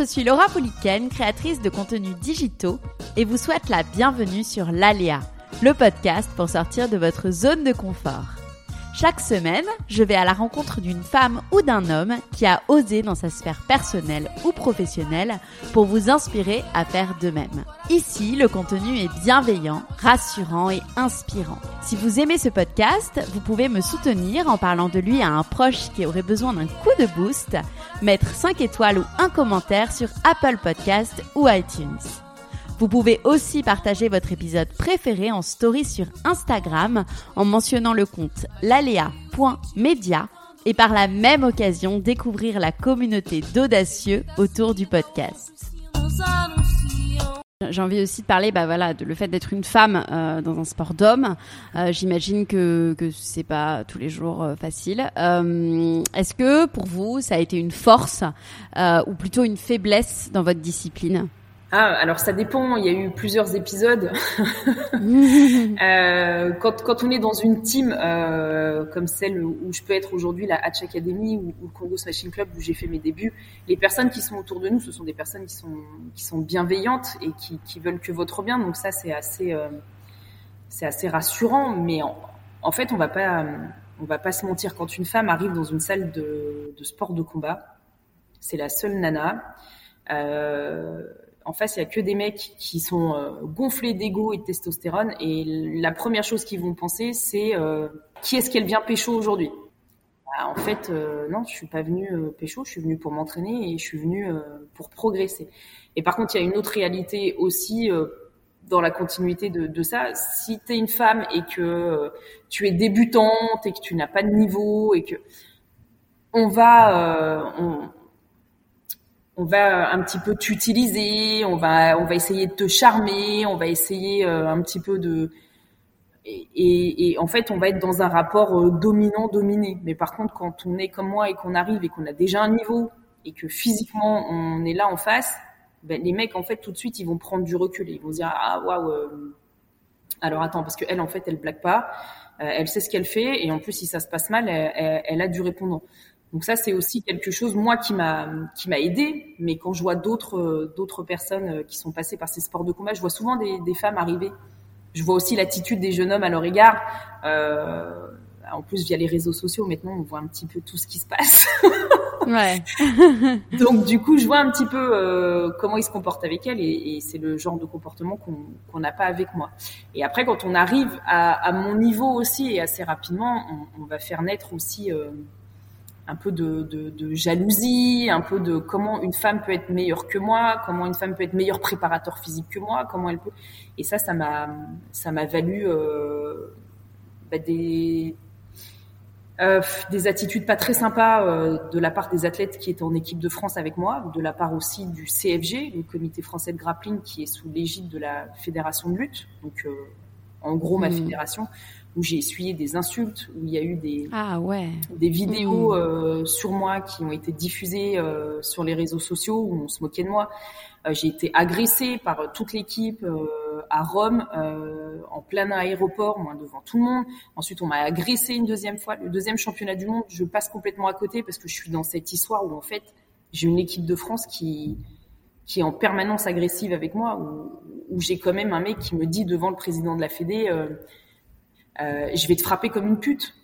Je suis Laura Poliken, créatrice de contenus digitaux et vous souhaite la bienvenue sur l'Aléa, le podcast pour sortir de votre zone de confort. Chaque semaine, je vais à la rencontre d'une femme ou d'un homme qui a osé dans sa sphère personnelle ou professionnelle pour vous inspirer à faire de même. Ici, le contenu est bienveillant, rassurant et inspirant. Si vous aimez ce podcast, vous pouvez me soutenir en parlant de lui à un proche qui aurait besoin d'un coup de boost, mettre 5 étoiles ou un commentaire sur Apple Podcast ou iTunes. Vous pouvez aussi partager votre épisode préféré en story sur Instagram en mentionnant le compte lalea.media et par la même occasion découvrir la communauté d'audacieux autour du podcast. J'ai envie aussi de parler, bah voilà, de le fait d'être une femme euh, dans un sport d'homme. Euh, J'imagine que que c'est pas tous les jours euh, facile. Est-ce que pour vous, ça a été une force ou plutôt une faiblesse dans votre discipline? Ah, alors ça dépend. Il y a eu plusieurs épisodes. euh, quand, quand on est dans une team euh, comme celle où je peux être aujourd'hui, la Hatch Academy ou, ou, le Congo Smashing Club où j'ai fait mes débuts, les personnes qui sont autour de nous, ce sont des personnes qui sont qui sont bienveillantes et qui, qui veulent que votre bien. Donc ça, c'est assez euh, c'est assez rassurant. Mais en, en, fait, on va pas on va pas se mentir. Quand une femme arrive dans une salle de, de sport de combat, c'est la seule nana. Euh, en face, il y a que des mecs qui sont euh, gonflés d'ego et de testostérone. Et la première chose qu'ils vont penser, c'est euh, qui est-ce qu'elle vient pécho aujourd'hui? Bah, En fait, euh, non, je suis pas venue pécho. Je suis venue pour m'entraîner et je suis venue pour progresser. Et par contre, il y a une autre réalité aussi dans la continuité de, ça. Si tu es une femme et que tu es débutante et que tu n'as pas de niveau et que on va, on va un petit peu t'utiliser, on va essayer de te charmer, on va essayer euh, un petit peu de et, en fait on va être dans un rapport euh, dominant dominé. Mais par contre quand on est comme moi et qu'on arrive et qu'on a déjà un niveau et que physiquement on est là en face, ben, les mecs en fait tout de suite ils vont prendre du recul ils vont se dire ah waouh euh... alors attends parce que elle en fait elle blague pas, euh, elle sait ce qu'elle fait et en plus si ça se passe mal elle, elle, elle a du répondant. Donc ça, c'est aussi quelque chose moi qui m'a qui m'a aidé. Mais quand je vois d'autres d'autres personnes qui sont passées par ces sports de combat, je vois souvent des, des femmes arriver. Je vois aussi l'attitude des jeunes hommes à leur égard. Euh, en plus, via les réseaux sociaux, maintenant, on voit un petit peu tout ce qui se passe. ouais. Donc du coup, je vois un petit peu euh, comment ils se comportent avec elles, et, et c'est le genre de comportement qu'on n'a pas avec moi. Et après, quand on arrive à, à, mon niveau aussi et assez rapidement, on, on va faire naître aussi. Euh, un peu de, jalousie, un peu de comment une femme peut être meilleure que moi, comment une femme peut être meilleur préparateur physique que moi, comment elle peut. Et ça, ça m'a, ça m'a valu euh, bah des euh, des attitudes pas très sympas euh, de la part des athlètes qui étaient en équipe de France avec moi, de la part aussi du CFG, le Comité français de grappling, qui est sous l'égide de la Fédération de lutte, donc en gros ma mmh. fédération où j'ai essuyé des insultes, où il y a eu des, ah ouais. des vidéos mmh. euh, sur moi qui ont été diffusées euh, sur les réseaux sociaux où on se moquait de moi. Euh, j'ai été agressée par toute l'équipe euh, à Rome euh, en plein aéroport, moi devant tout le monde. Ensuite, on m'a agressée une deuxième fois. Le deuxième championnat du monde, je passe complètement à côté parce que je suis dans cette histoire où en fait j'ai une équipe de France qui qui est en permanence agressive avec moi, où, j'ai quand même un mec qui me dit devant le président de la Fédé euh, je vais te frapper comme une pute.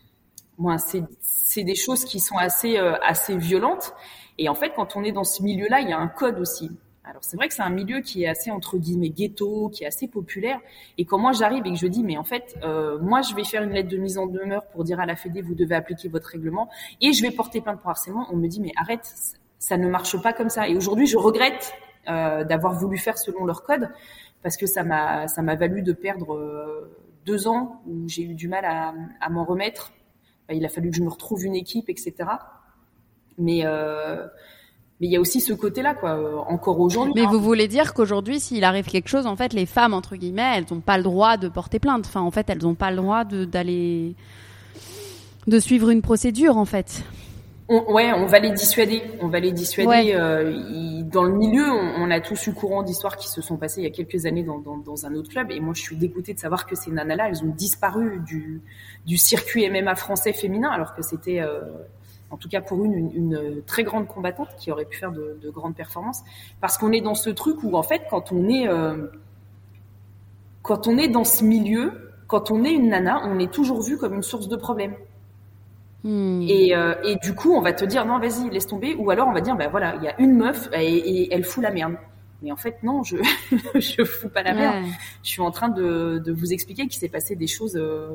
Moi, c'est des choses qui sont assez euh, assez violentes. Et en fait, quand on est dans ce milieu-là, il y a un code aussi. Alors c'est vrai que c'est un milieu qui est assez entre guillemets ghetto, qui est assez populaire. Et quand moi j'arrive et que je dis mais en fait euh, moi je vais faire une lettre de mise en demeure pour dire à la Fédé vous devez appliquer votre règlement et je vais porter plainte pour harcèlement, on me dit mais arrête, ça ne marche pas comme ça. Et aujourd'hui je regrette d'avoir voulu faire selon leur code, parce que ça m'a ça m'a valu de perdre deux ans où j'ai eu du mal à, à m'en remettre. Il a fallu que je me retrouve une équipe, etc. Mais mais il y a aussi ce côté-là, quoi. Euh, encore aujourd'hui. Mais hein. vous voulez dire qu'aujourd'hui, s'il arrive quelque chose, en fait, les femmes entre guillemets, elles n'ont pas le droit de porter plainte. Enfin, en fait, elles n'ont pas le droit d'aller de, suivre une procédure, en fait. On, ouais, on va les dissuader. On va les dissuader. Euh, dans le milieu, on, a tous eu courant d'histoires qui se sont passées il y a quelques années dans, dans, dans, un autre club. Et moi, je suis dégoûtée de savoir que ces nanas-là, elles ont disparu du, du circuit MMA français féminin, alors que c'était euh, en tout cas pour une, une, très grande combattante qui aurait pu faire de, de grandes performances. Parce qu'on est dans ce truc où en fait, quand on est euh, quand on est dans ce milieu, quand on est une nana, on est toujours vu comme une source de problème. Hmm. Et, euh, et, du coup, on va te dire non, vas-y, laisse tomber. Ou alors on va dire ben voilà, il y a une meuf et, elle fout la merde. Mais en fait, non, je je fous pas la merde. Je suis en train de, de vous expliquer qu'il s'est passé des choses. Euh,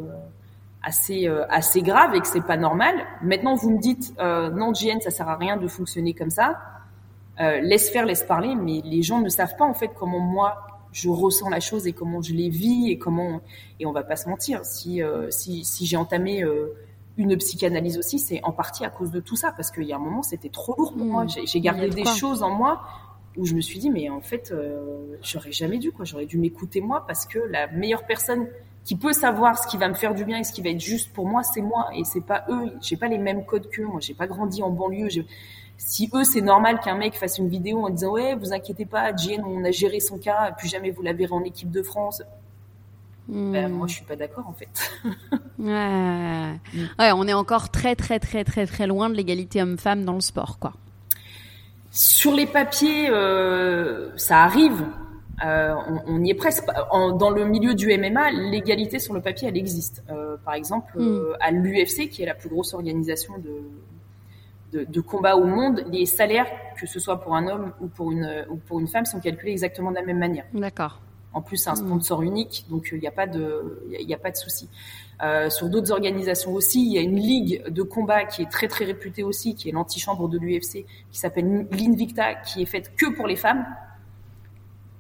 assez euh, assez grave et que c'est pas normal. Maintenant, vous me dites non, JN, ça sert à rien de fonctionner comme ça. Laisse faire, laisse parler, mais les gens ne savent pas en fait comment moi je ressens la chose et comment je les vis et comment et on va pas se mentir. Si si, si j'ai entamé une psychanalyse aussi, c'est en partie à cause de tout ça parce qu'il y a un moment c'était trop lourd pour moi. Mmh. J'ai gardé des choses en moi où je me suis dit mais en fait j'aurais jamais dû quoi. J'aurais dû m'écouter moi parce que la meilleure personne qui peut savoir ce qui va me faire du bien et ce qui va être juste pour moi, c'est moi et c'est pas eux. J'ai pas les mêmes codes qu'eux. Moi, j'ai pas grandi en banlieue. Si eux, c'est normal qu'un mec fasse une vidéo en disant ouais, vous inquiétez pas, Jane, on a géré son cas, plus jamais vous la verrez en équipe de France. Ben, moi, je suis pas d'accord en fait. ouais. ouais, on est encore très très très très très loin de l'égalité homme-femme dans le sport, quoi. Sur les papiers, euh, ça arrive. Euh, on, on, y est presque. En, dans le milieu du MMA, l'égalité sur le papier, elle existe. Euh, par exemple, hmm. à l'UFC, qui est la plus grosse organisation de, de, de, combat au monde, les salaires, que ce soit pour un homme ou pour une, ou pour une femme, sont calculés exactement de la même manière. D'accord. En plus, c'est un hmm. sponsor unique, donc il n'y a pas de, il y a, pas de souci. Euh, sur d'autres organisations aussi, il y a une ligue de combat qui est très très réputée aussi, qui est l'antichambre de l'UFC, qui s'appelle l'Invicta, qui est faite que pour les femmes.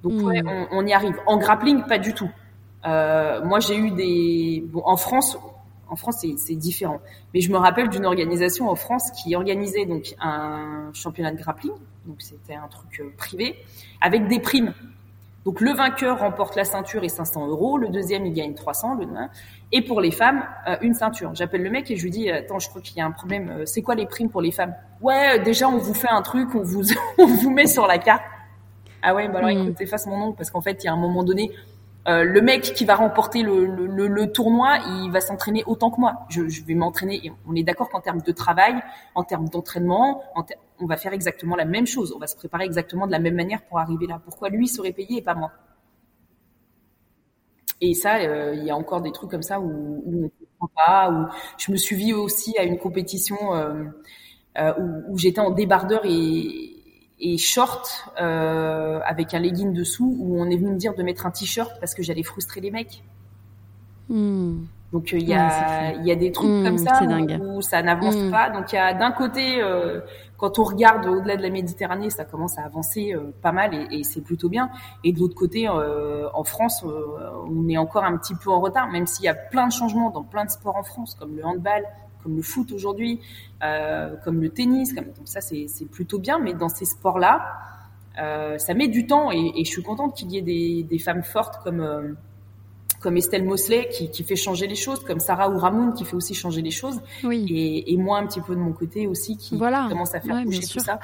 Donc ouais, hmm. on, y arrive. En grappling, pas du tout. Euh, moi, j'ai eu des. Bon, en France, en France, c'est différent. Mais je me rappelle d'une organisation en France qui organisait donc un championnat de grappling. Donc c'était un truc euh, privé avec des primes. Donc le vainqueur remporte la ceinture et 500 euros. Le deuxième, il gagne 300. Le et pour les femmes, euh, une ceinture. J'appelle le mec et je lui dis attends, je crois qu'il y a un problème. C'est quoi les primes pour les femmes? Ouais, déjà on vous fait un truc, on vous on vous met sur la carte. Ah ouais, bah alors mm. écoute, efface mon nom parce qu'en fait, il y a un moment donné, euh, le mec qui va remporter le, le, le, tournoi, il va s'entraîner autant que moi. Je, je vais m'entraîner. On est d'accord qu'en termes de travail, en termes d'entraînement, on va faire exactement la même chose. On va se préparer exactement de la même manière pour arriver là. Pourquoi lui serait payé et pas moi? Et ça, euh, il y a encore des trucs comme ça où, on ne comprend pas. Où je me suis vue aussi à une compétition euh, euh où, j'étais en débardeur et short avec un legging dessous où on est venu me dire de mettre un t-shirt parce que j'allais frustrer les mecs. Hmm. Donc euh, il y a il y a des trucs comme ça où, ça n'avance hmm. pas. Donc il y a d'un côté euh, quand on regarde au-delà de la Méditerranée, ça commence à avancer euh, pas mal et, et c'est plutôt bien. Et de l'autre côté, euh, en France, on est encore un petit peu en retard, même s'il y a plein de changements dans plein de sports en France, comme le handball, comme le foot aujourd'hui, euh, comme le tennis. Comme, donc ça, c'est plutôt bien. Mais dans ces sports-là, euh, ça met du temps et, et je suis contente qu'il y ait des, des, femmes fortes comme euh, comme Estelle Mosley qui, qui, fait changer les choses, comme Sarah ou Ramoun qui fait aussi changer les choses, oui. et, et, moi un petit peu de mon côté aussi qui voilà. commence à faire bouger tout ça.